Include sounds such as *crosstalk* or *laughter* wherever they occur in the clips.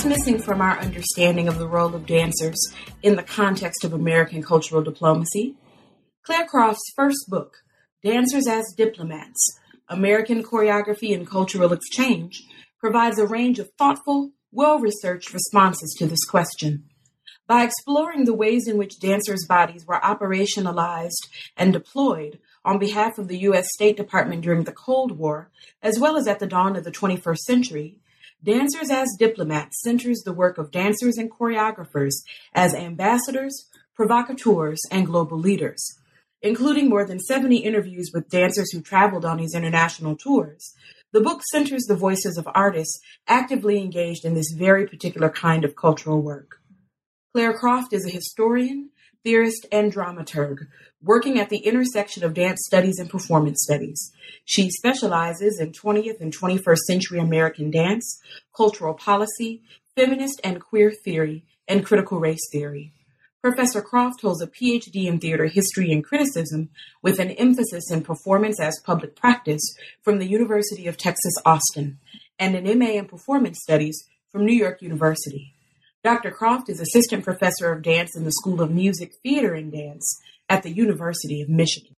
What's missing from our understanding of the role of dancers in the context of American cultural diplomacy? Clare Croft's first book, Dancers as Diplomats American Choreography and Cultural Exchange, provides a range of thoughtful, well researched responses to this question. By exploring the ways in which dancers' bodies were operationalized and deployed on behalf of the U.S. State Department during the Cold War, as well as at the dawn of the 21st century, Dancers as Diplomats centers the work of dancers and choreographers as ambassadors, provocateurs, and global leaders. Including more than 70 interviews with dancers who traveled on these international tours, the book centers the voices of artists actively engaged in this very particular kind of cultural work. Clare Croft is a historian, theorist, and dramaturg working at the intersection of dance studies and performance studies. She specializes in 20th and 21st century American dance, cultural policy, feminist and queer theory, and critical race theory. Professor Croft holds a PhD in theater history and criticism with an emphasis in performance as public practice from the University of Texas Austin and an MA in performance studies from New York University. Dr. Croft is assistant professor of dance in the School of Music, Theater, and Dance at the University of Michigan.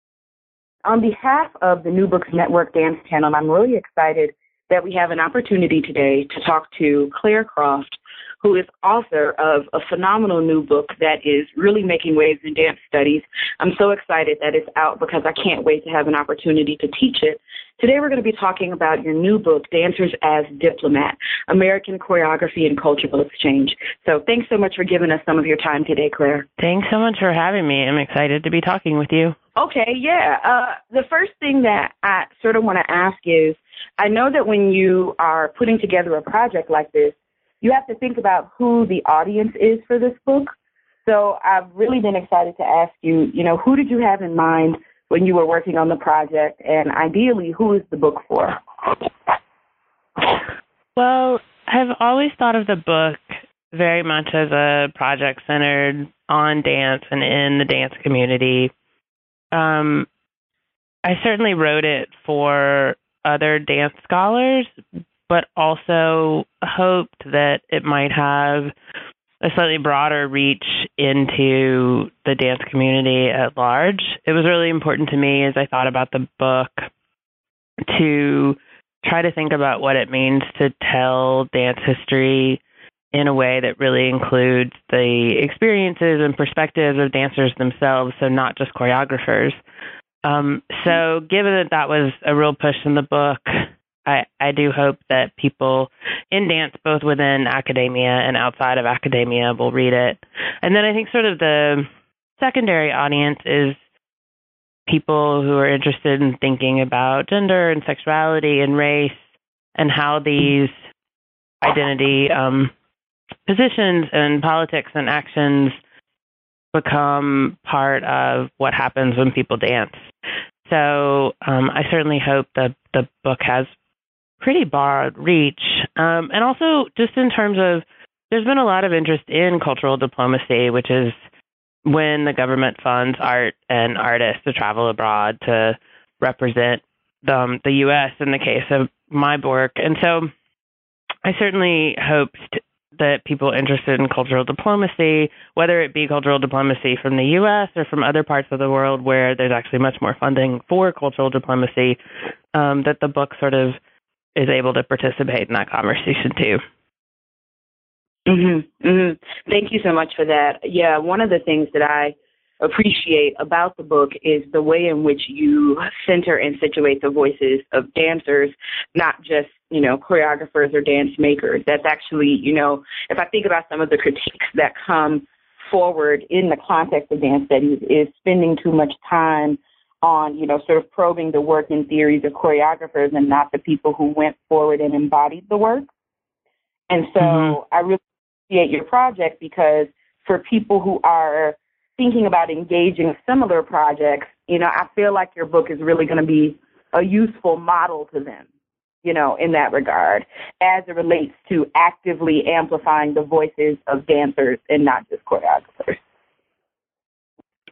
On behalf of the New Books Network Dance Channel, I'm really excited that we have an opportunity today to talk to Clare Croft, who is author of a phenomenal new book that is really making waves in dance studies. I'm so excited that it's out because I can't wait to have an opportunity to teach it. Today we're going to be talking about your new book, Dancers as Diplomat, American Choreography and Cultural Exchange. So thanks so much for giving us some of your time today, Clare. Thanks so much for having me. I'm excited to be talking with you. Okay, yeah. Uh, the first thing that I sort of want to ask is, I know that when you are putting together a project like this, you have to think about who the audience is for this book. So I've really been excited to ask you, you know, who did you have in mind when you were working on the project, and ideally, who is the book for? Well, I've always thought of the book very much as a project centered on dance and in the dance community. Um, I certainly wrote it for other dance scholars, but also hoped that it might have a slightly broader reach into the dance community at large. It was really important to me as I thought about the book to try to think about what it means to tell dance history in a way that really includes the experiences and perspectives of dancers themselves, so not just choreographers. Um, so, given that that was a real push in the book, I, I do hope that people in dance, both within academia and outside of academia, will read it. And then I think sort of the secondary audience is people who are interested in thinking about gender and sexuality and race and how these identity um, positions and politics and actions become part of what happens when people dance. So um, I certainly hope that the book has pretty broad reach. Um, and also, just in terms of, there's been a lot of interest in cultural diplomacy, which is when the government funds art and artists to travel abroad to represent the, the U.S. in the case of my work. And so I certainly hoped that people interested in cultural diplomacy, whether it be cultural diplomacy from the U.S. or from other parts of the world where there's actually much more funding for cultural diplomacy, um, that the book sort of is able to participate in that conversation too. Mhm. Mhm. Thank you so much for that. Yeah, one of the things that I appreciate about the book is the way in which you center and situate the voices of dancers, not just, you know, choreographers or dance makers. That's actually, you know, if I think about some of the critiques that come forward in the context of dance studies is spending too much time on, you know, sort of probing the work and theories of choreographers and not the people who went forward and embodied the work. And so mm-hmm. I really appreciate your project because for people who are thinking about engaging similar projects, you know, I feel like your book is really going to be a useful model to them, you know, in that regard, as it relates to actively amplifying the voices of dancers and not just choreographers.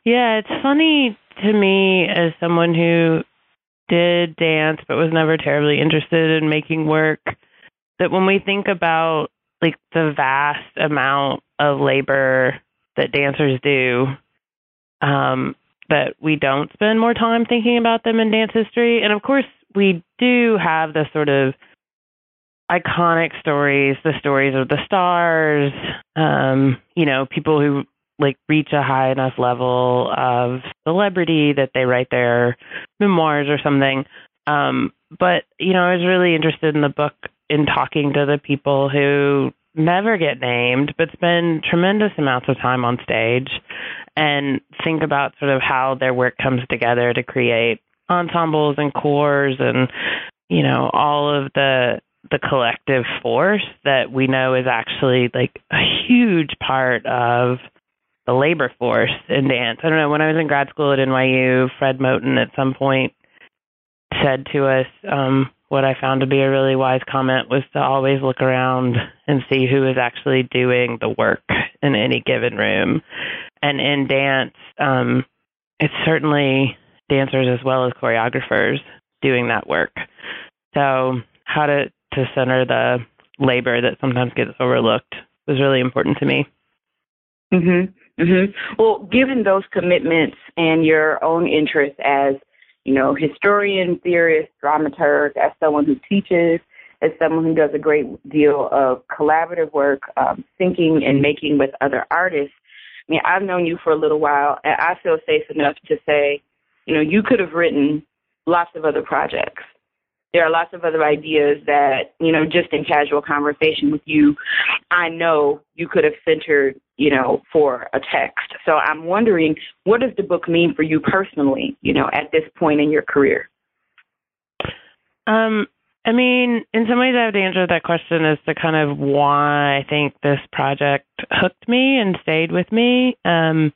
Yeah, it's funny to me as someone who did dance but was never terribly interested in making work that when we think about like the vast amount of labor that dancers do um that we don't spend more time thinking about them in dance history. And of course we do have the sort of iconic stories the stories of the stars um you know people who like reach a high enough level of celebrity that they write their memoirs or something. Um, but you know, I was really interested in the book in talking to the people who never get named but spend tremendous amounts of time on stage and think about sort of how their work comes together to create ensembles and corps and you know all of the the collective force that we know is actually like a huge part of the labor force in dance. I don't know. When I was in grad school at NYU, Fred Moten at some point said to us, um, what I found to be a really wise comment was to always look around and see who is actually doing the work in any given room. And in dance, um, it's certainly dancers as well as choreographers doing that work. So, how to, to center the labor that sometimes gets overlooked was really important to me. Mhm. Mm-hmm. Well, given those commitments and your own interests as, you know, historian, theorist, dramaturg, as someone who teaches, as someone who does a great deal of collaborative work, um, thinking and making with other artists, I mean, I've known you for a little while, and I feel safe enough to say, you know, you could have written lots of other projects there are lots of other ideas that, you know, just in casual conversation with you, I know you could have centered, you know, for a text. So I'm wondering, what does the book mean for you personally, you know, at this point in your career? Um, I mean, in some ways, I would answer that question as to kind of why I think this project hooked me and stayed with me. Um,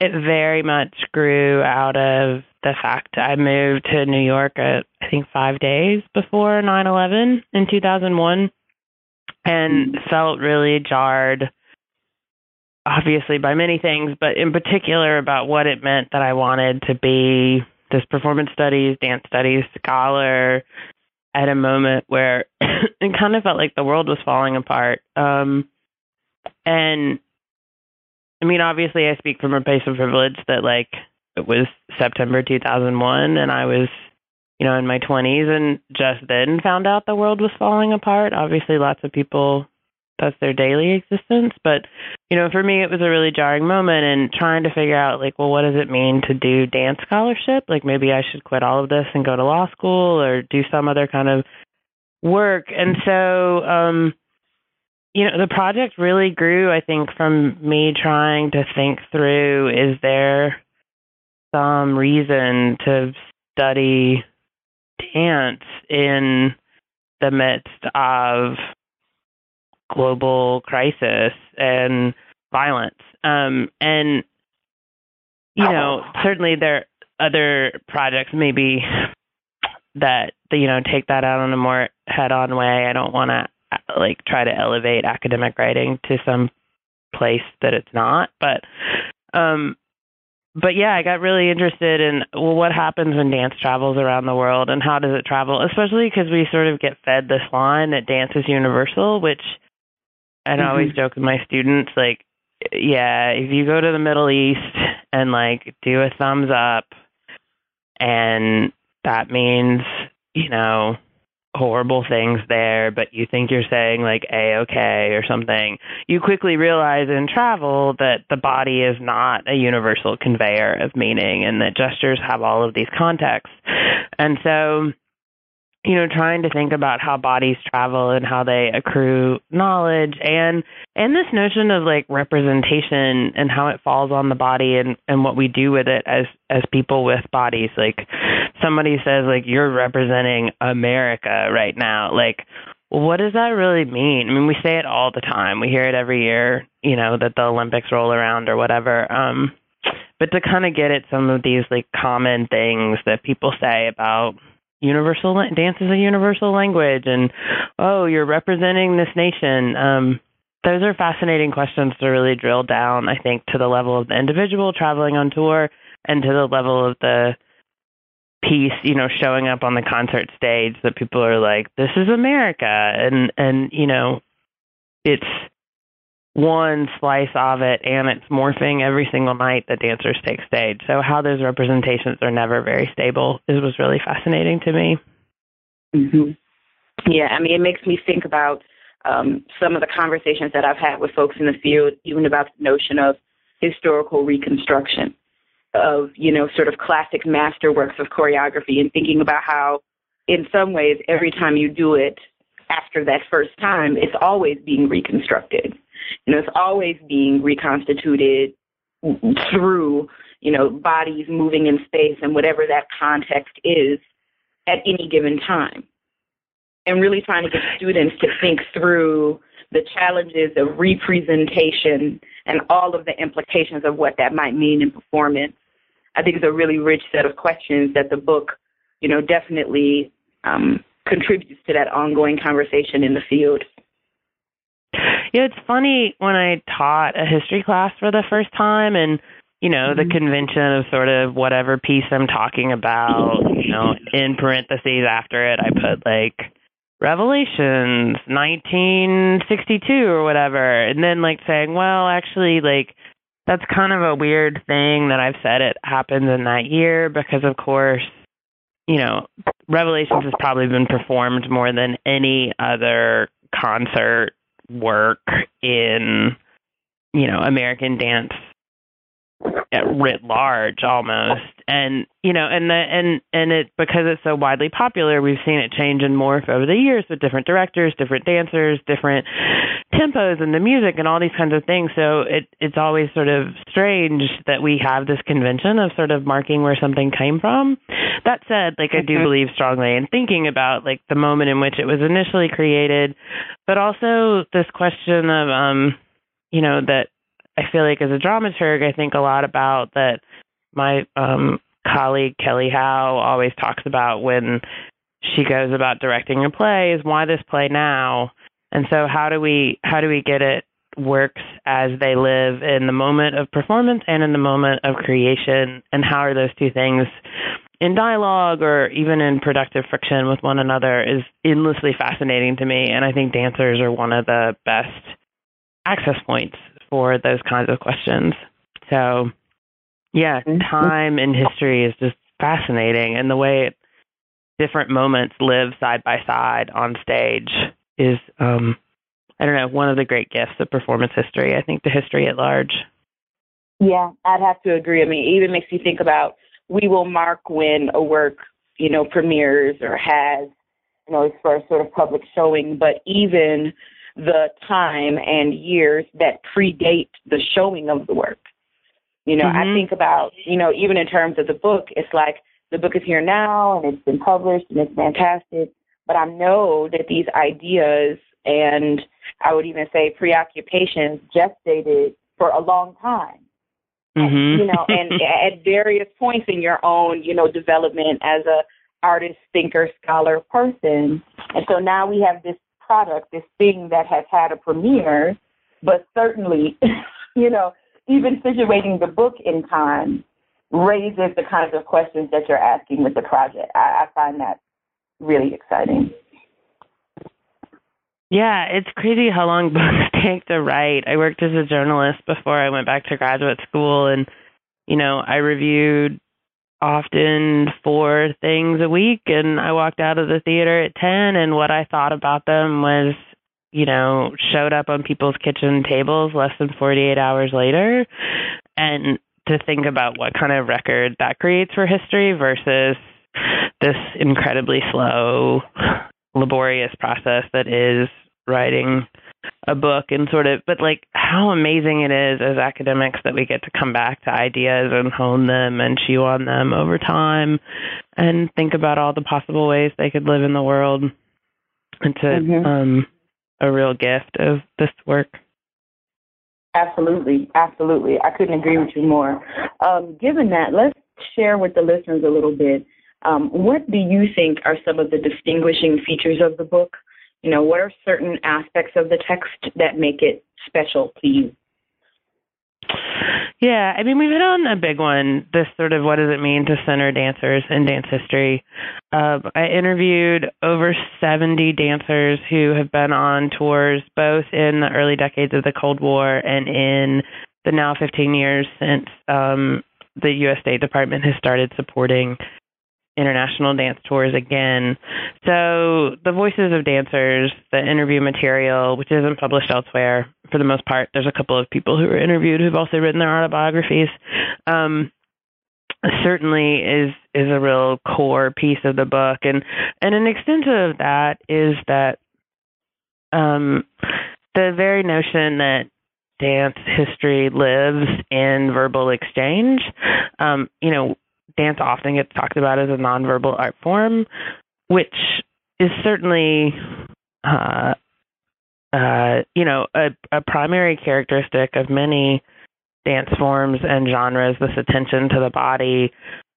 it very much grew out of the fact I moved to New York at I think five days before 9/11 in 2001, and felt really jarred, obviously by many things, but in particular about what it meant that I wanted to be this performance studies, dance studies scholar at a moment where *clears throat* it kind of felt like the world was falling apart. Um, and I mean, obviously, I speak from a place of privilege that, like, it was September 2001, and I was, you know, in my 20s, and just then found out the world was falling apart. Obviously, lots of people, that's their daily existence. But, you know, for me, it was a really jarring moment, and trying to figure out, like, well, what does it mean to do dance scholarship? Like, maybe I should quit all of this and go to law school or do some other kind of work. And so, um, you know, the project really grew, I think, from me trying to think through is there some reason to study dance in the midst of global crisis and violence? Um, and, you know, certainly there are other projects maybe that, you know, take that out in a more head on way. I don't want to like try to elevate academic writing to some place that it's not but um but yeah i got really interested in well what happens when dance travels around the world and how does it travel especially because we sort of get fed this line that dance is universal which i mm-hmm. always joke with my students like yeah if you go to the middle east and like do a thumbs up and that means you know horrible things there, but you think you're saying like a okay or something, you quickly realize in travel that the body is not a universal conveyor of meaning and that gestures have all of these contexts. And so you know, trying to think about how bodies travel and how they accrue knowledge and and this notion of like representation and how it falls on the body and and what we do with it as as people with bodies. Like somebody says like you're representing America right now. Like what does that really mean? I mean, we say it all the time. We hear it every year, you know, that the Olympics roll around or whatever. Um but to kind of get at some of these like common things that people say about universal dance is a universal language and oh you're representing this nation. Um those are fascinating questions to really drill down i think to the level of the individual traveling on tour and to the level of the piece you know showing up on the concert stage that people are like this is america. And and you know it's one slice of it and it's morphing every single night that dancers take stage. So how those representations are never very stable is was really fascinating to me. Mm-hmm. Yeah, I mean, it makes me think about um, some of the conversations that I've had with folks in the field, even about the notion of historical reconstruction of, you know, sort of classic masterworks of choreography and thinking about how, in some ways, every time you do it after that first time, it's always being reconstructed you know, it's always being reconstituted through, you know, bodies moving in space and whatever that context is at any given time. And really trying to get students to think through the challenges of representation and all of the implications of what that might mean in performance. I think it's a really rich set of questions that the book, you know, definitely um, contributes to that ongoing conversation in the field. Yeah, it's funny when I taught a history class for the first time and you know, the mm-hmm. convention of sort of whatever piece I'm talking about, you know, in parentheses after it I put like Revelations 1962 or whatever and then like saying, well, actually like that's kind of a weird thing that I've said it happens in that year because of course you know, Revelations has probably been performed more than any other concert work in you know American dance writ large almost. And you know and the and and it because it's so widely popular we've seen it change and morph over the years with different directors different dancers different tempos and the music and all these kinds of things. So it it's always sort of strange that we have this convention of sort of marking where something came from. That said like i do mm-hmm. believe strongly in thinking about like the moment in which it was initially created but also this question of um you know that I feel like as a dramaturg, I think a lot about that. My um, colleague Kelly Howe always talks about when she goes about directing a play is why this play now, and so how do we how do we get it works as they live in the moment of performance and in the moment of creation, and how are those two things in dialogue or even in productive friction with one another is endlessly fascinating to me, and I think dancers are one of the best access points for those kinds of questions. So, yeah, mm-hmm. time in history is just fascinating, and the way different moments live side by side on stage is, um, I don't know, one of the great gifts of performance history. I think the history at large. Yeah, I'd have to agree. I mean, it even makes you think about we will mark when a work, you know, premieres or has, you know, its first sort of public showing, but even the time and years that predate the showing of the work. You know, mm-hmm. I think about, you know, even in terms of the book, it's like the book is here now and it's been published and it's fantastic. But I know that these ideas and I would even say preoccupations gestated for a long time. Mm-hmm. You know, and *laughs* at various points in your own, you know, development as a artist, thinker, scholar, person. And so now we have this product, this thing that has had a premiere, but certainly, *laughs* you know, even situating the book in time raises the kinds of questions that you're asking with the project. I, I find that really exciting. Yeah, it's crazy how long *laughs* books take to write. I worked as a journalist before I went back to graduate school and you know, I reviewed often four things a week and I walked out of the theater at 10 and what I thought about them was you know showed up on people's kitchen tables less than 48 hours later. And to think about what kind of record that creates for history versus this incredibly slow, laborious process that is writing a book and sort of but like how amazing it is as academics that we get to come back to ideas and hone them and chew on them over time and think about all the possible ways they could live in the world. It's a mm-hmm. um a real gift of this work. Absolutely. Absolutely. I couldn't agree with you more. Um, given that let's share with the listeners a little bit. Um, what do you think are some of the distinguishing features of the book you know, what are certain aspects of the text that make it special to you? Yeah, I mean, we've hit on a big one. This sort of what does it mean to center dancers in dance history? Uh, I interviewed over 70 dancers who have been on tours both in the early decades of the Cold War and in the now 15 years since um, the U.S. State Department has started supporting international dance tours again. So the voices of dancers, the interview material, which isn't published elsewhere for the most part, there's a couple of people who were interviewed who've also written their autobiographies. Um, certainly is is a real core piece of the book and and an extent of that is that um the very notion that dance history lives in verbal exchange um you know dance often gets talked about as a nonverbal art form, which is certainly, uh, uh, you know, a, a primary characteristic of many dance forms and genres. This attention to the body,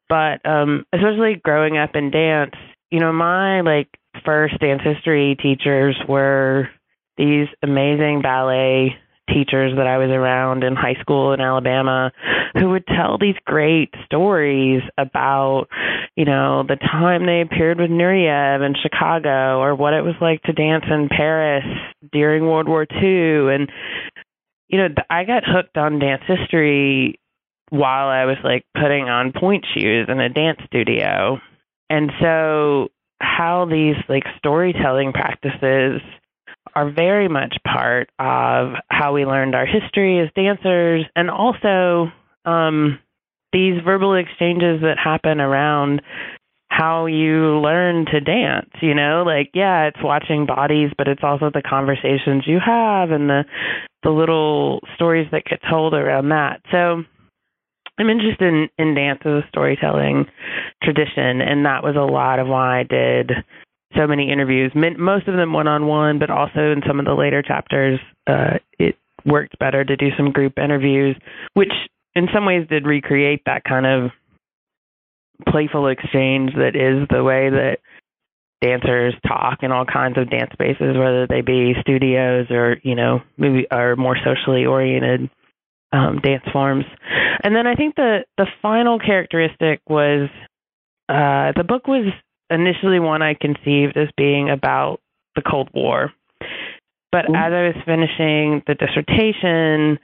but um, especially growing up in dance, you know, my like first dance history teachers were these amazing ballet teachers that I was around in high school in Alabama who would tell these great stories about, you know, the time they appeared with Nureyev in Chicago or what it was like to dance in Paris during World War II. And, you know, I got hooked on dance history while I was like putting on pointe shoes in a dance studio. And so how these like storytelling practices are very much part of how we learned our history as dancers and also um, these verbal exchanges that happen around how you learn to dance you know? Like yeah it's watching bodies but it's also the conversations you have and the the little stories that get told around that. So i'm interested in, in dance as a storytelling tradition and that was a lot of why i did so many interviews, most of them one on one, but also in some of the later chapters, uh, it worked better to do some group interviews, which in some ways did recreate that kind of playful exchange that is the way that dancers talk in all kinds of dance spaces, whether they be studios or you know maybe are more socially oriented um, dance forms. And then I think the the final characteristic was uh, the book was initially one I conceived as being about the Cold War. But mm-hmm. as I was finishing the dissertation,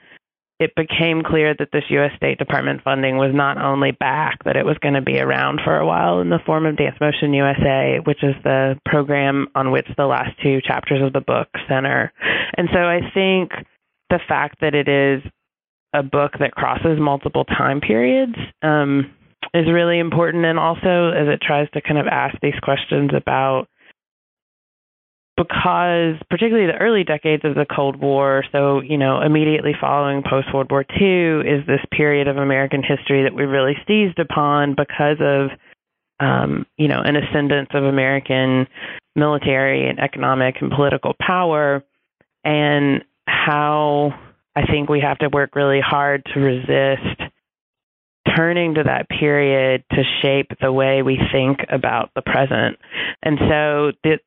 it became clear that this U.S. State Department funding was not only back, but it was going to be around for a while in the form of Dance Motion USA, which is the program on which the last two chapters of the book center. And so I think the fact that it is a book that crosses multiple time periods um, is really important. And also as it tries to kind of ask these questions about because particularly the early decades of the Cold War, so you know immediately following post World War II, is this period of American history that we really seized upon because of um, you know an ascendance of American military and economic and political power, and how I think we have to work really hard to resist turning to that period to shape the way we think about the present. And so the,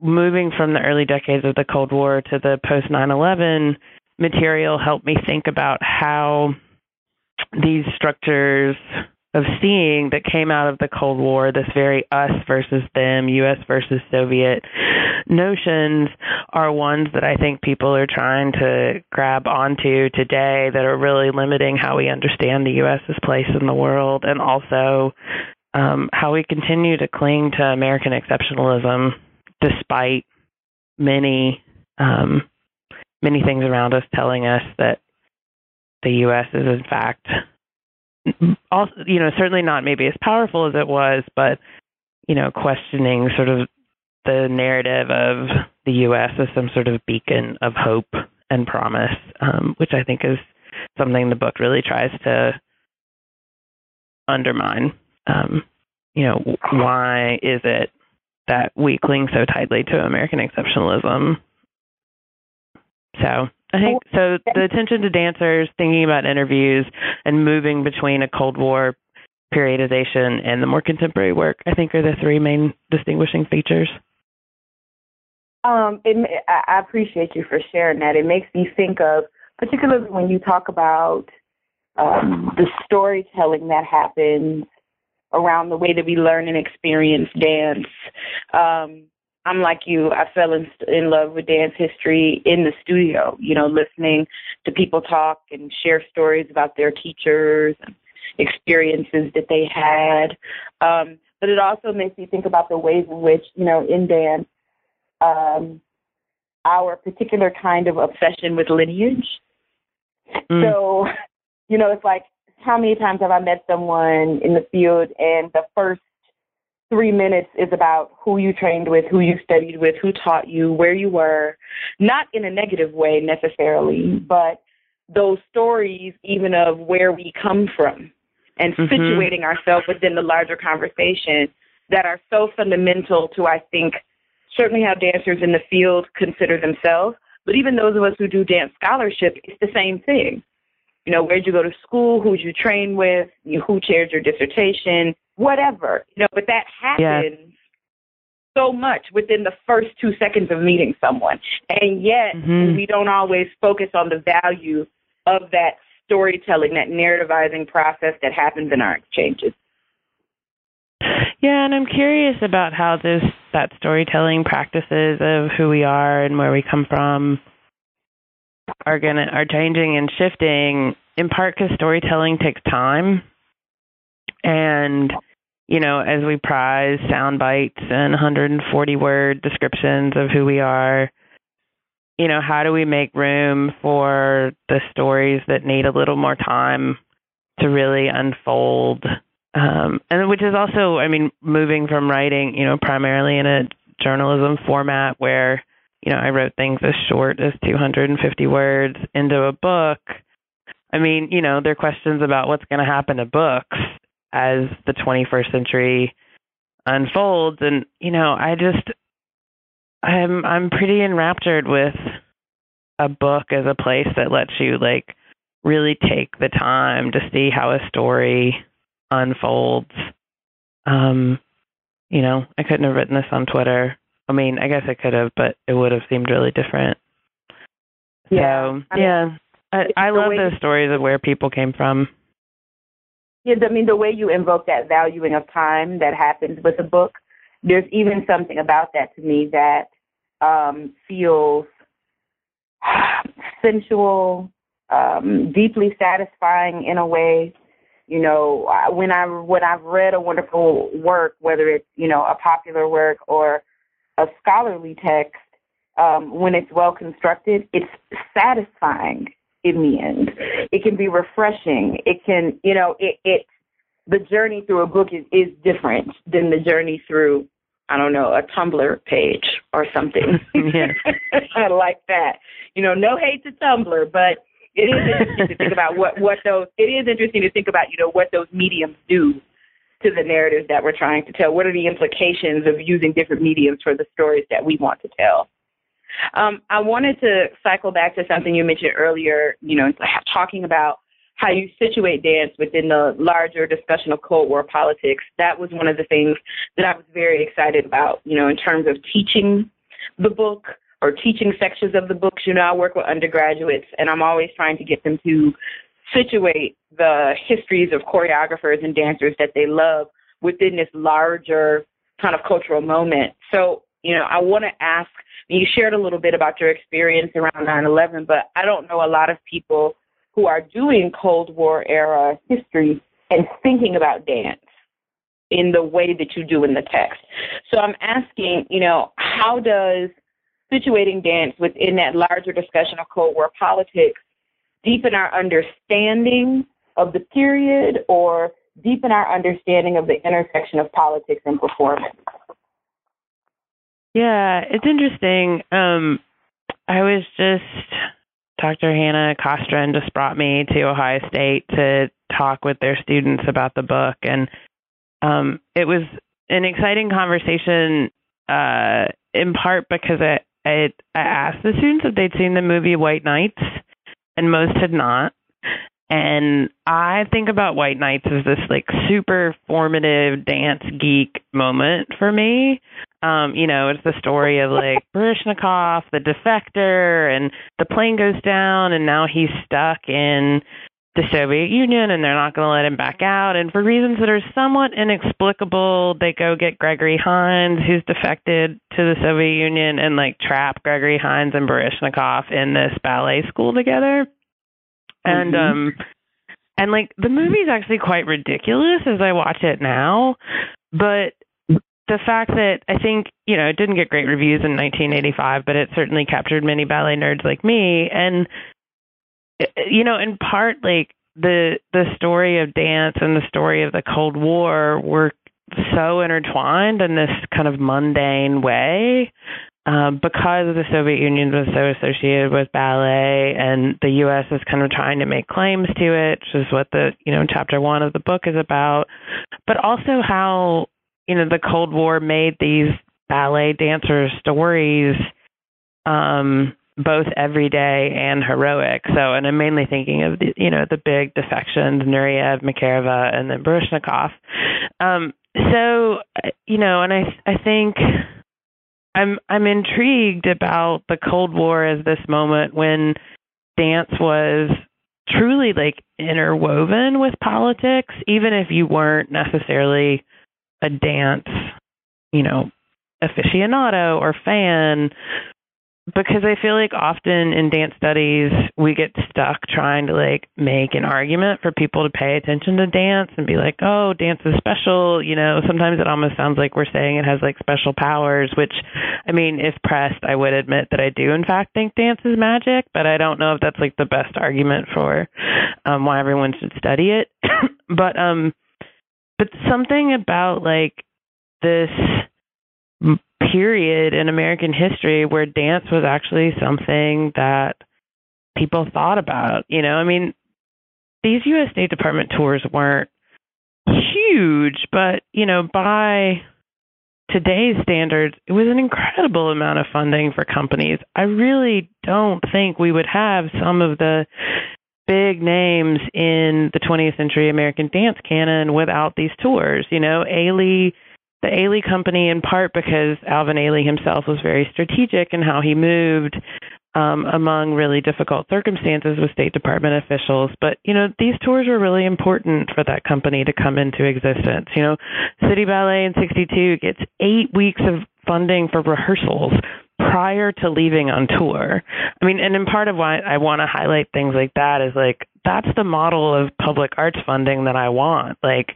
moving from the early decades of the Cold War to the post 9 11 material helped me think about how these structures of seeing that came out of the Cold War, this very us versus them, US versus Soviet notions, are ones that I think people are trying to grab onto today that are really limiting how we understand the US's place in the world and also um, how we continue to cling to American exceptionalism despite many um, many things around us telling us that the U.S. is in fact also, you know, certainly not maybe as powerful as it was, but you know, questioning sort of the narrative of the U.S. as some sort of beacon of hope and promise, um, which I think is something the book really tries to undermine. Um, you know, why is it that we cling so tightly to American exceptionalism? So I think so. The attention to dancers, thinking about interviews, and moving between a Cold War periodization and the more contemporary work, I think, are the three main distinguishing features. Um, it, I appreciate you for sharing that. It makes me think of, particularly when you talk about um, the storytelling that happens around the way that we learn and experience dance. Um, I'm like you. I fell in, in love with dance history in the studio. You know, listening to people talk and share stories about their teachers and experiences that they had. Um, but it also makes me think about the ways in which, you know, in dance, um, our particular kind of obsession with lineage. Mm. So, you know, it's like how many times have I met someone in the field and the first three minutes is about who you trained with, who you studied with, who taught you, where you were, not in a negative way necessarily, but those stories even of where we come from and mm-hmm. situating ourselves within the larger conversation that are so fundamental to I think certainly how dancers in the field consider themselves, but even those of us who do dance scholarship, it's the same thing. You know, where'd you go to school? Who'd you train with? You, who chaired your dissertation? Whatever. You know, but that happens yeah. so much within the first two seconds of meeting someone. And yet mm-hmm. we don't always focus on the value of that storytelling, that narrativizing process that happens in our exchanges. Yeah, and I'm curious about how this that storytelling practices of who we are and where we come from are gonna are changing and shifting in part because storytelling takes time, and you know as we prize sound bites and 140 word descriptions of who we are, you know how do we make room for the stories that need a little more time to really unfold? Um, and which is also, I mean, moving from writing, you know, primarily in a journalism format where, you know, I wrote things as short as 250 words into a book. I mean, you know, there are questions about what's going to happen to books as the 21st century unfolds, and you know, I just, I'm, I'm pretty enraptured with a book as a place that lets you like really take the time to see how a story unfolds. Um, you know, I couldn't have written this on Twitter. I mean, I guess I could have, but it would have seemed really different. Yeah, so, I mean, yeah, I, I love those stories of where people came from. Yeah, I mean, the way you invoke that valuing of time that happens with a book, there's even something about that to me that um, feels *sighs* sensual, um, deeply satisfying in a way you know, when I when I've read a wonderful work, whether it's you know a popular work or a scholarly text, um, when it's well constructed, it's satisfying in the end. It can be refreshing. It can, you know, it it the journey through a book is is different than the journey through I don't know, a Tumblr page or something. *laughs* Like that. You know, no hate to Tumblr, but it is interesting to think about what what those. It is interesting to think about you know what those mediums do to the narratives that we're trying to tell. What are the implications of using different mediums for the stories that we want to tell? Um, I wanted to cycle back to something you mentioned earlier. You know, talking about how you situate dance within the larger discussion of Cold War politics. That was one of the things that I was very excited about. You know, in terms of teaching the book or teaching sections of the books. You know, I work with undergraduates, and I'm always trying to get them to situate the histories of choreographers and dancers that they love within this larger kind of cultural moment. So, you know, I want to ask, you shared a little bit about your experience around 9 11, but I don't know a lot of people who are doing Cold War era history and thinking about dance in the way that you do in the text. So I'm asking, you know, how does situating dance within that larger discussion of Cold War politics deepen our understanding of the period or deepen our understanding of the intersection of politics and performance. Yeah, it's interesting. Um, I was just Dr. Hannah Kosstrin just brought me to Ohio State to talk with their students about the book, and um, it was an exciting conversation. Uh, in part because I, I I asked the students if they'd seen the movie White Nights, and most had not. And I think about White Nights as this like super formative dance geek moment for me. Um, you know, it's the story of like Baryshnikov, the defector, and the plane goes down, and now he's stuck in the Soviet Union and they're not going to let him back out. And for reasons that are somewhat inexplicable, they go get Gregory Hines, who's defected to the Soviet Union, and like trap Gregory Hines and Baryshnikov in this ballet school together. And Mhm. um and like the movie's actually quite ridiculous as I watch it now, but the fact that I think, you know, it didn't get great reviews in 1985, but it certainly captured many ballet nerds like me and you know, in part like the the story of dance and the story of the Cold War were so intertwined in this kind of mundane way um, because the Soviet Union was so associated with ballet, and the U.S. is kind of trying to make claims to it, which is what the you know chapter one of the book is about. But also how you know the Cold War made these ballet dancer stories um, both everyday and heroic. So, and I'm mainly thinking of the you know the big defections, Nureyev, Makarova, and then Baryshnikov. Um, so, you know, and I I think I'm I'm intrigued about the Cold War as this moment when dance was truly like interwoven with politics, even if you weren't necessarily a dance, you know, aficionado or fan. Because I feel like often in dance studies we get stuck trying to like make an argument for people to pay attention to dance and be like, oh, dance is special. You know, sometimes it almost sounds like we're saying it has like special powers, which I mean, if pressed, I would admit that I do in fact think dance is magic, but I don't know if that's like the best argument for um why everyone should study it. *coughs* but um but something about like this period in American history where dance was actually something that people thought about. You know, I mean, these U.S. State Department tours weren't huge, but you know, by today's standards, it was an incredible amount of funding for companies. I really don't think we would have some of the big names in the 20th century American dance canon without these tours. You know, Ailey, the Ailey Company, in part because Alvin Ailey himself was very strategic in how he moved um, among really difficult circumstances with State Department officials. But, you know, these tours were really important for that company to come into existence. You know, City Ballet in 62 gets eight weeks of funding for rehearsals prior to leaving on tour. I mean, and in part of why I want to highlight things like that is like that's the model of public arts funding that I want. Like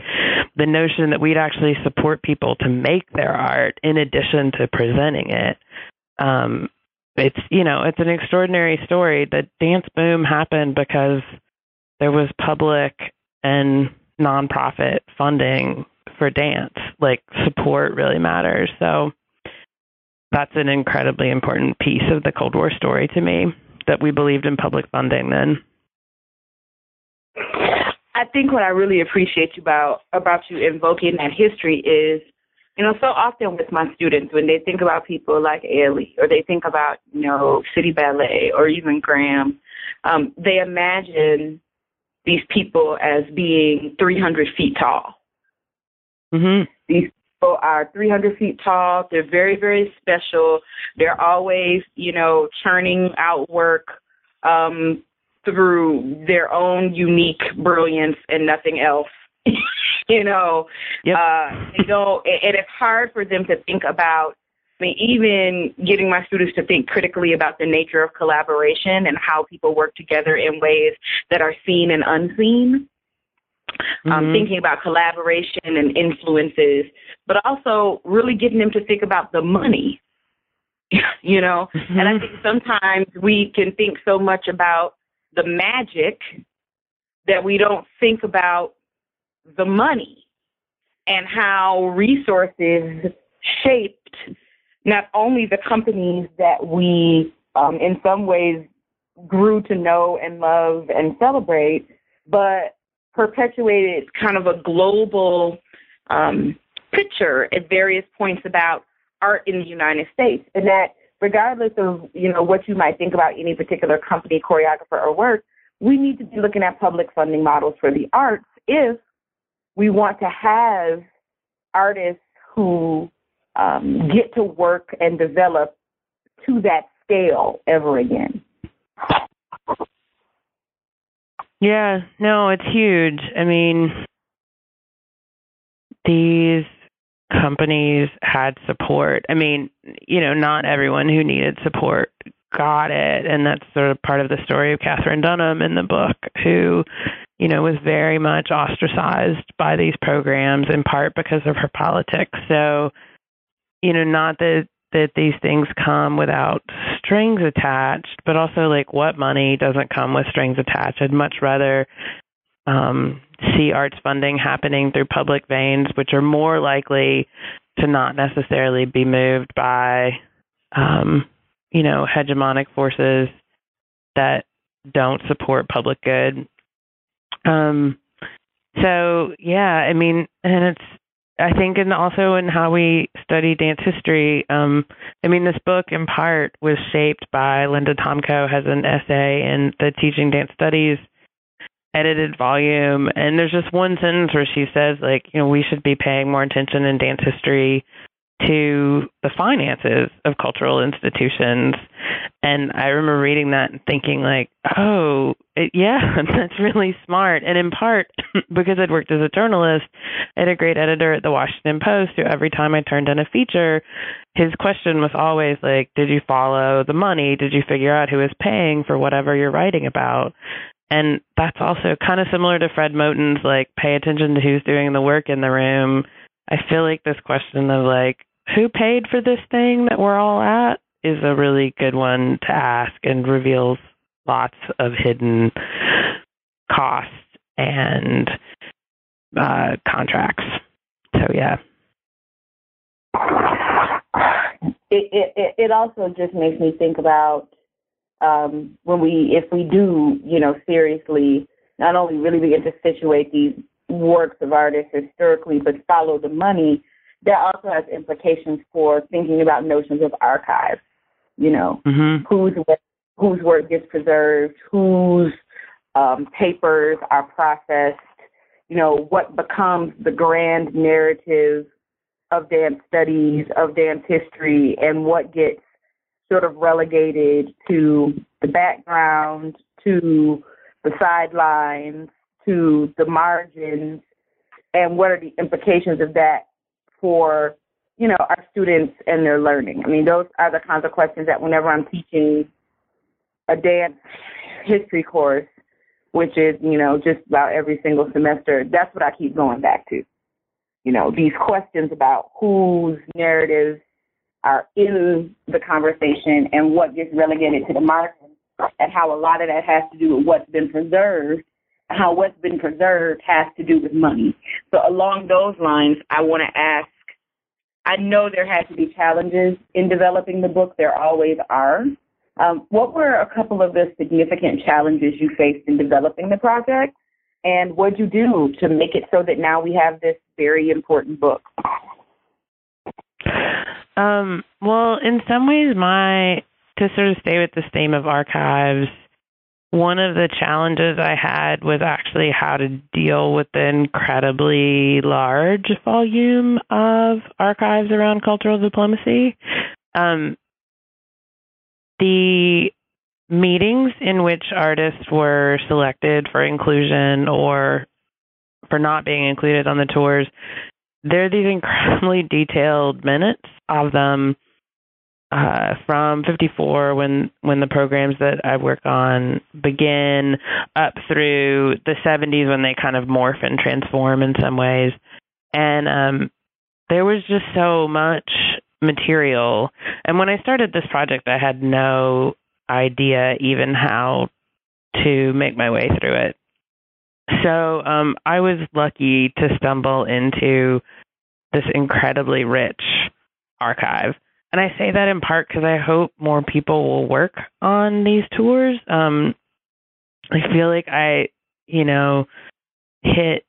the notion that we'd actually support people to make their art in addition to presenting it. Um, it's you know it's an extraordinary story. The dance boom happened because there was public and nonprofit funding for dance. Like support really matters. So that's an incredibly important piece of the Cold War story to me that we believed in public funding then. I think what I really appreciate about about you invoking that history is, you know, so often with my students when they think about people like Ailey or they think about, you know, City Ballet or even Graham, um, they imagine these people as being 300 feet tall. Mhm. These people are 300 feet tall. They're very, very special. They're always, you know, churning out work um, through their own unique brilliance and nothing else. *laughs* you know, Yep. uh, they don't, and it's hard for them to think about. I mean, even getting my students to think critically about the nature of collaboration and how people work together in ways that are seen and unseen um, Mhm. thinking about collaboration and influences, but also really getting them to think about the money. *laughs* you know, and I Mhm. think sometimes we can think so much about the magic that we don't think about the money and how resources shaped not only the companies that we, um, in some ways, grew to know and love and celebrate, but perpetuated kind of a global um, picture at various points about art in the United States, and that regardless of you know what you might think about any particular company, choreographer, or work, we need to be looking at public funding models for the arts if we want to have artists who um, get to work and develop to that scale ever again. Yeah, no, it's huge. I mean, these companies had support. I mean, you know, not everyone who needed support got it. And that's sort of part of the story of Katherine Dunham in the book, who, you know, was very much ostracized by these programs in part because of her politics. So, you know, not that that these things come without strings attached, but also like what money doesn't come with strings attached. I'd much rather um, see arts funding happening through public veins, which are more likely to not necessarily be moved by, um, you know, hegemonic forces that don't support public good. Um, so yeah, I mean, and it's I think, and also in how we study dance history. Um, I mean, this book in part was shaped by Linda Tomko has an essay in the Teaching Dance Studies edited volume, and there's just one sentence where she says, like, you know, we should be paying more attention in dance history to the finances of cultural institutions. And I remember reading that and thinking, like, oh, it, yeah, *laughs* that's really smart. And in part *laughs* because I'd worked as a journalist, had a great editor at the Washington Post who, every time I turned in a feature, his question was always like, did you follow the money? Did you figure out who was paying for whatever you're writing about? And that's also kind of similar to Fred Moten's, like, pay attention to who's doing the work in the room. I feel like this question of, like, who paid for this thing that we're all at is a really good one to ask and reveals lots of hidden costs and uh, contracts. So yeah. It, it it also just makes me think about um, when we if we do you know seriously not only really begin to situate these works of artists historically, but follow the money that also has implications for thinking about notions of archives. You know, mm-hmm. whose whose work gets preserved, whose um, papers are processed. You know, what becomes the grand narrative of dance studies, of dance history, and what gets sort of relegated to the background, to the sidelines, to the margins, and what are the implications of that for you know our students and their learning. I mean, those are the kinds of questions that whenever I'm teaching a dance history course, which is you know just about every single semester, that's what I keep going back to. You know, these questions about whose narratives are in the conversation and what gets relegated to the margin, and how a lot of that has to do with what's been preserved how what's been preserved has to do with money. So along those lines, I want to ask I know there had to be challenges in developing the book. There always are. Um, what were a couple of the significant challenges you faced in developing the project? And what did you do to make it so that now we have this very important book? Um, well, in some ways, my to sort of stay with this theme of archives, one of the challenges I had was actually how to deal with the incredibly large volume of archives around cultural diplomacy. Um, the meetings in which artists were selected for inclusion or for not being included on the tours, there are these incredibly detailed minutes of them uh, from 54 when when the programs that I work on begin up through the 70s when they kind of morph and transform in some ways. And um there was just so much material. And when I started this project I had no idea even how to make my way through it so um, I was lucky to stumble into this incredibly rich archive. And I say that in part because I hope more people will work on these tours. Um, I feel like I, you know, hit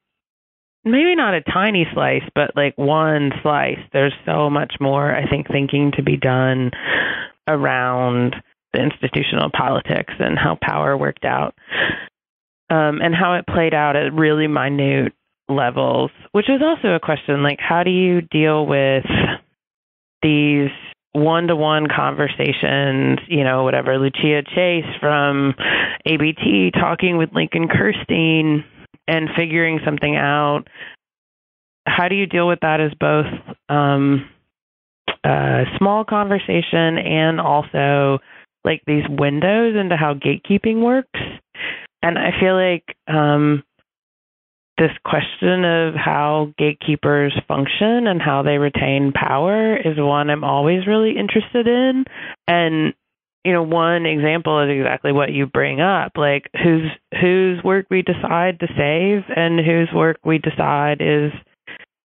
maybe not a tiny slice, but like one slice. There's so much more, I think, thinking to be done around the institutional politics and how power worked out um, and how it played out at really minute levels, which is also a question like, how do you deal with these one to one conversations, you know, whatever, Lucia Chase from ABT talking with Lincoln Kirstein and figuring something out. How do you deal with that as both um, a small conversation and also like these windows into how gatekeeping works? And I feel like um, this question of how gatekeepers function and how they retain power is one I'm always really interested in. And you know, one example is exactly what you bring up, like whose whose work we decide to save and whose work we decide is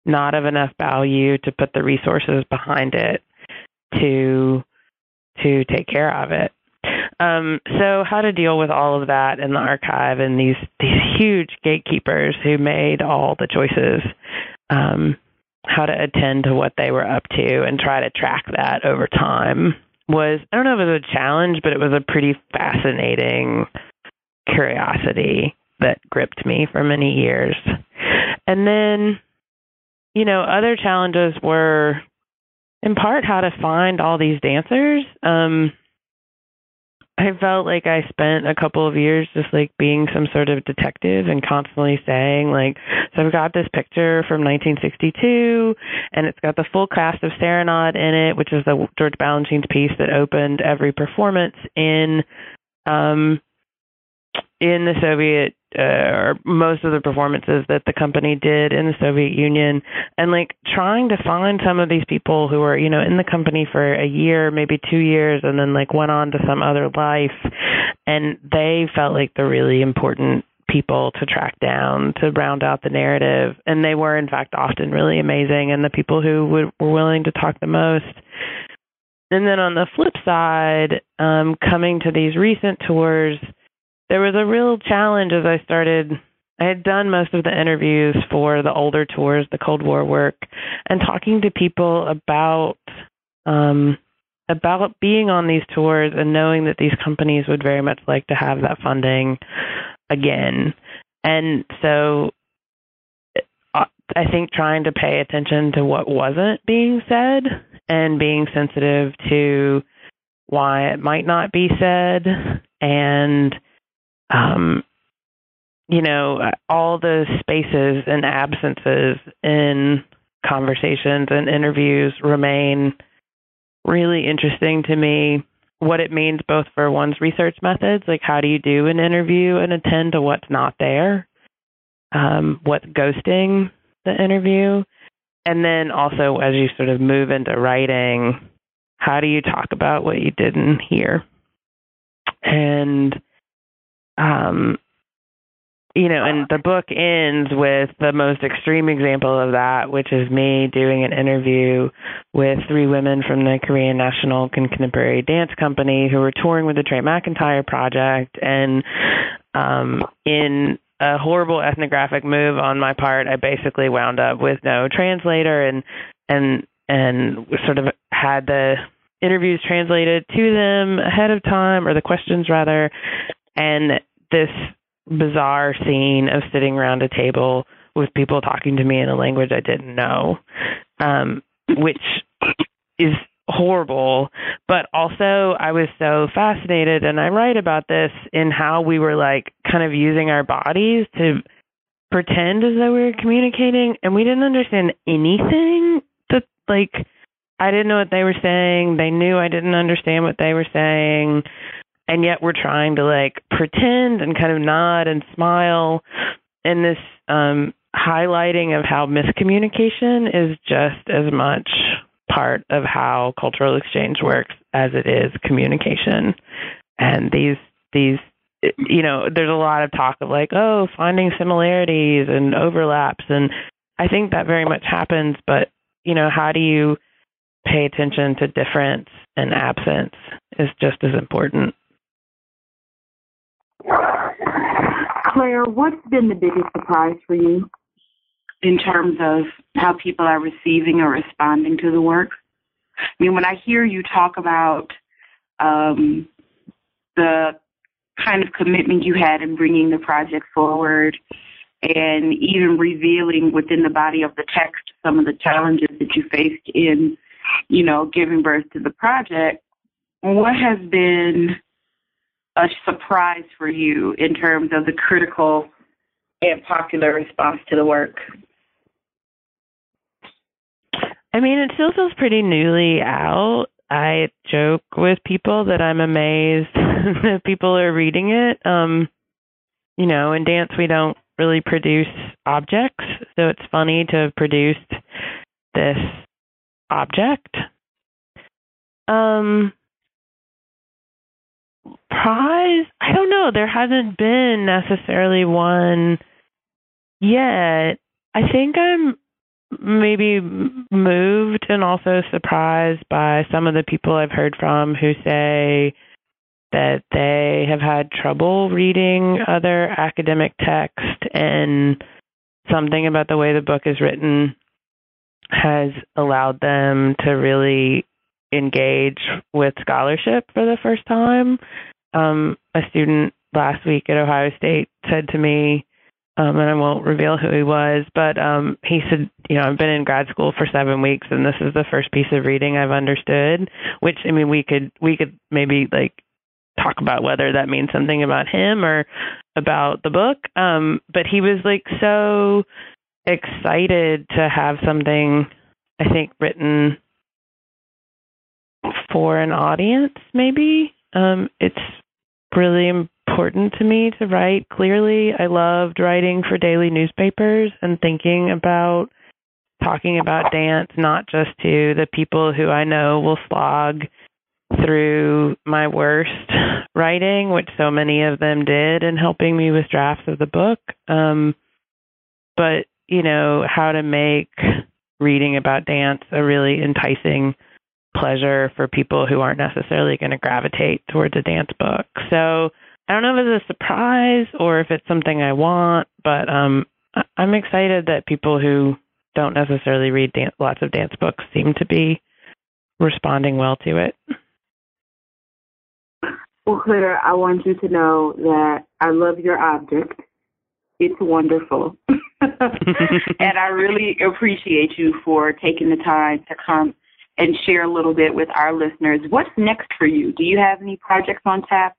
not of enough value to put the resources behind it to to take care of it. Um, so how to deal with all of that in the archive and these these huge gatekeepers who made all the choices, um, how to attend to what they were up to and try to track that over time was I don't know if it was a challenge, but it was a pretty fascinating curiosity that gripped me for many years. And then, you know, other challenges were in part how to find all these dancers. Um, I felt like I spent a couple of years just like being some sort of detective and constantly saying like, so I've got this picture from 1962, and it's got the full cast of Serenade in it, which is the George Balanchine's piece that opened every performance in um, in the Soviet uh, or most of the performances that the company did in the Soviet Union, and like trying to find some of these people who were you know in the company for a year, maybe two years, and then like went on to some other life, and they felt like the really important people to track down to round out the narrative. And they were in fact often really amazing and the people who would, were willing to talk the most. And then on the flip side um coming to these recent tours there was a real challenge as I started. I had done most of the interviews for the older tours, the Cold War work, and talking to people about um, about being on these tours and knowing that these companies would very much like to have that funding again. And so uh, I think trying to pay attention to what wasn't being said and being sensitive to why it might not be said and um, you know, all the spaces and absences in conversations and interviews remain really interesting to me. What it means both for one's research methods, like how do you do an interview and attend to what's not there, um, what's ghosting the interview, and then also as you sort of move into writing, how do you talk about what you didn't hear? And um, you know, and the book ends with the most extreme example of that, which is me doing an interview with three women from the Korean National Contemporary Dance Company who were touring with the Trey McIntyre project. And um, in a horrible ethnographic move on my part, I basically wound up with no translator and and and sort of had the interviews translated to them ahead of time, or the questions rather, and this bizarre scene of sitting around a table with people talking to me in a language I didn't know, um, which is horrible. But also, I was so fascinated, and I write about this in how we were like kind of using our bodies to pretend as though we were communicating, and we didn't understand anything that like. I didn't know what they were saying. They knew I didn't understand what they were saying and yet we're trying to like pretend and kind of nod and smile in this um highlighting of how miscommunication is just as much part of how cultural exchange works as it is communication and these these you know, there's a lot of talk of like, oh, finding similarities and overlaps. And I think that very much happens. But, you know, how do you pay attention to difference and absence is just as important. Clare, what's been the biggest surprise for you in terms of how people are receiving or responding to the work? I mean, when I hear you talk about um, the kind of commitment you had in bringing the project forward and even revealing within the body of the text some of the challenges that you faced in, you know, giving birth to the project, what has been a surprise for you in terms of the critical and popular response to the work? I mean, it still feels pretty newly out. I joke with people that I'm amazed *laughs* that people are reading it. Um, you know, in dance we don't really produce objects, so it's funny to have produced this object. Um, prize? I don't know. There hasn't been necessarily one yet. I think I'm maybe moved and also surprised by some of the people I've heard from who say that they have had trouble reading other academic text and something about the way the book is written has allowed them to really engage with scholarship for the first time. Um, a student last week at Ohio State said to me, um, and I won't reveal who he was, but um, he said, you know, I've been in grad school for seven weeks, and this is the first piece of reading I've understood. Which I mean, we could we could maybe like talk about whether that means something about him or about the book. Um, but he was like so excited to have something, I think, written for an audience. Maybe um, it's really important to me to write clearly. I loved writing for daily newspapers and thinking about talking about dance, not just to the people who I know will slog through my worst writing, which so many of them did in helping me with drafts of the book. Um, but, you know, how to make reading about dance a really enticing pleasure for people who aren't necessarily going to gravitate towards a dance book. So I don't know if it's a surprise or if it's something I want, but um, I'm excited that people who don't necessarily read lots of dance books seem to be responding well to it. Well, Clare, I want you to know that I love your object. It's wonderful. *laughs* and I really appreciate you for taking the time to come and share a little bit with our listeners. What's next for you? Do you have any projects on tap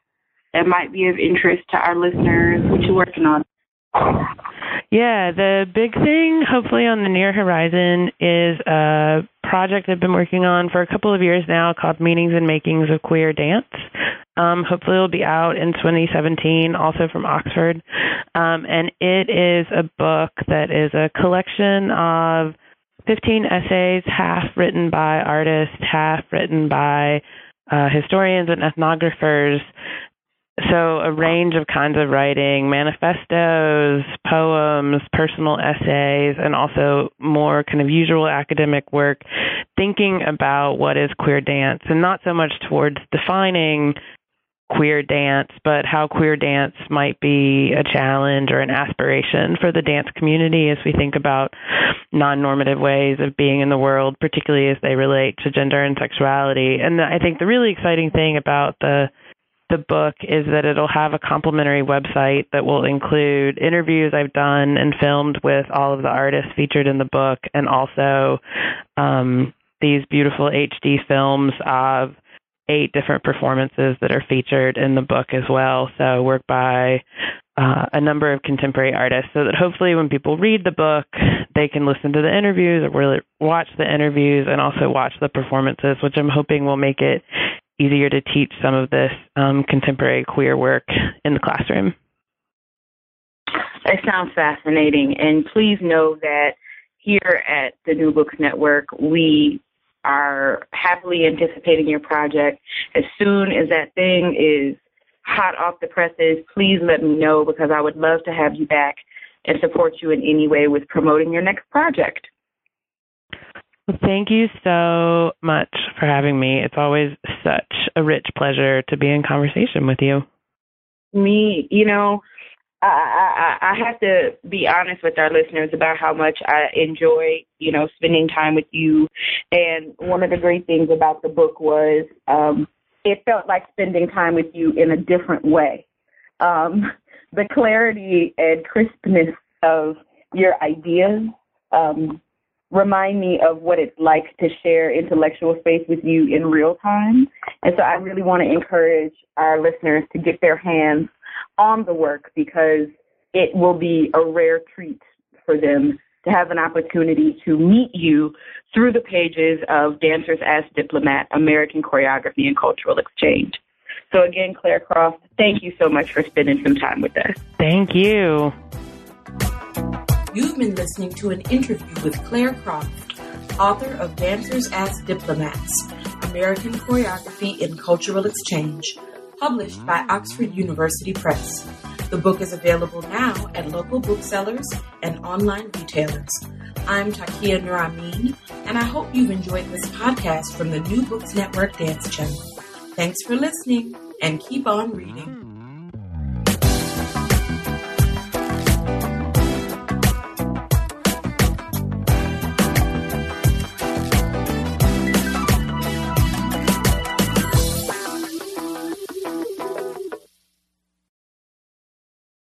that might be of interest to our listeners? What you working on? Yeah, the big thing, hopefully on the near horizon, is a project I've been working on for a couple of years now called Meanings and Makings of Queer Dance. Um, hopefully, it'll be out in 2017, also from Oxford. Um, and it is a book that is a collection of 15 essays, half written by artists, half written by uh, historians and ethnographers. So a range of kinds of writing manifestos poems personal essays and also more kind of usual academic work thinking about what is queer dance and not so much towards defining queer dance but how queer dance might be a challenge or an aspiration for the dance community as we think about non-normative ways of being in the world particularly as they relate to gender and sexuality. And i think the really exciting thing about the the book is that it'll have a complimentary website that will include interviews I've done and filmed with all of the artists featured in the book, and also um, these beautiful HD films of eight different performances that are featured in the book as well. So, work by uh, a number of contemporary artists, so that hopefully, when people read the book, they can listen to the interviews or really watch the interviews and also watch the performances, which I'm hoping will make it easier to teach some of this um, contemporary queer work in the classroom. That sounds fascinating. And please know that here at the New Books Network, we are happily anticipating your project. As soon as that thing is hot off the presses, please let me know because I would love to have you back and support you in any way with promoting your next project. Well, thank you so much for having me. It's always such a rich pleasure to be in conversation with you. Me, you know, I, I, have to be honest with our listeners about how much I enjoy, you know, spending time with you. And one of the great things about the book was um, it felt like spending time with you in a different way. Um, *laughs* the clarity and crispness of your ideas um, remind me of what it's like to share intellectual space with you in real time. And so I really want to encourage our listeners to get their hands on the work because it will be a rare treat for them to have an opportunity to meet you through the pages of Dancers as Diplomat, American Choreography and Cultural Exchange. So again, Clare Croft, thank you so much for spending some time with us. Thank you. You've been listening to an interview with Clare Croft, author of Dancers as Diplomats, American Choreography and Cultural Exchange, published by Oxford University Press. The book is available now at local booksellers and online retailers. I'm Takiyah Nur Amin, and I hope you've enjoyed this podcast from the New Books Network Dance Channel. Thanks for listening, and keep on reading.